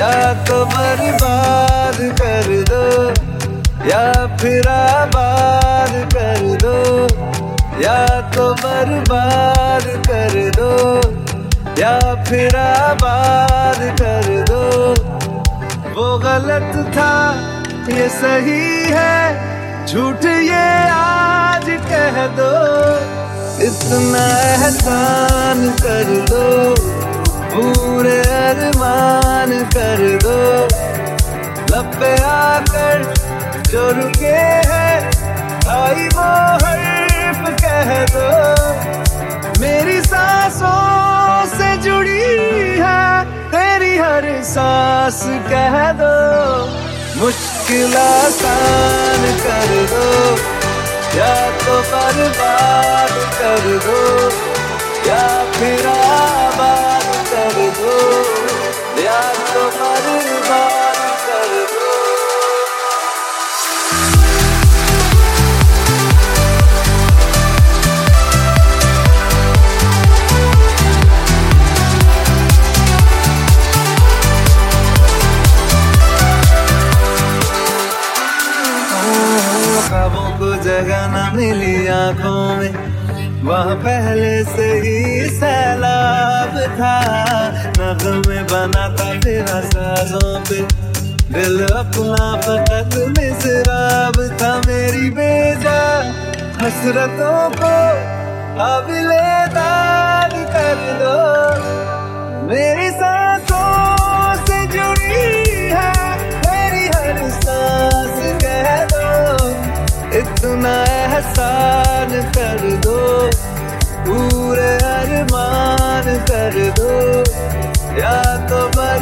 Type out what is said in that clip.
या तो बर्बाद कर दो, या फिर आबाद कर दो, या तो बर्बाद कर दो, या फिर आबाद कर दो। वो गलत था, ये सही है, झूठ ये आज कह दो। इतना एहसान कर दो, पूरे अरमान कर दो। लब पे आकर जो रुके हैं आई वो हर्फ कह दो। मेरी सांसों से जुड़ी है, तेरी हर सांस कह दो। मुश्किल आसान कर दो, या तो बर्बाद जगह न मिली आँखों में। वहाँ पहले से ही सैलाब था। नगमे बना था तेरा साजों पे। दिल अपना फकत मिसराब था मेरी बेजा। हसरतों को अब दाद कर इतना एहसान कर दो। पूरे अरमान कर दो। या तो बर्बाद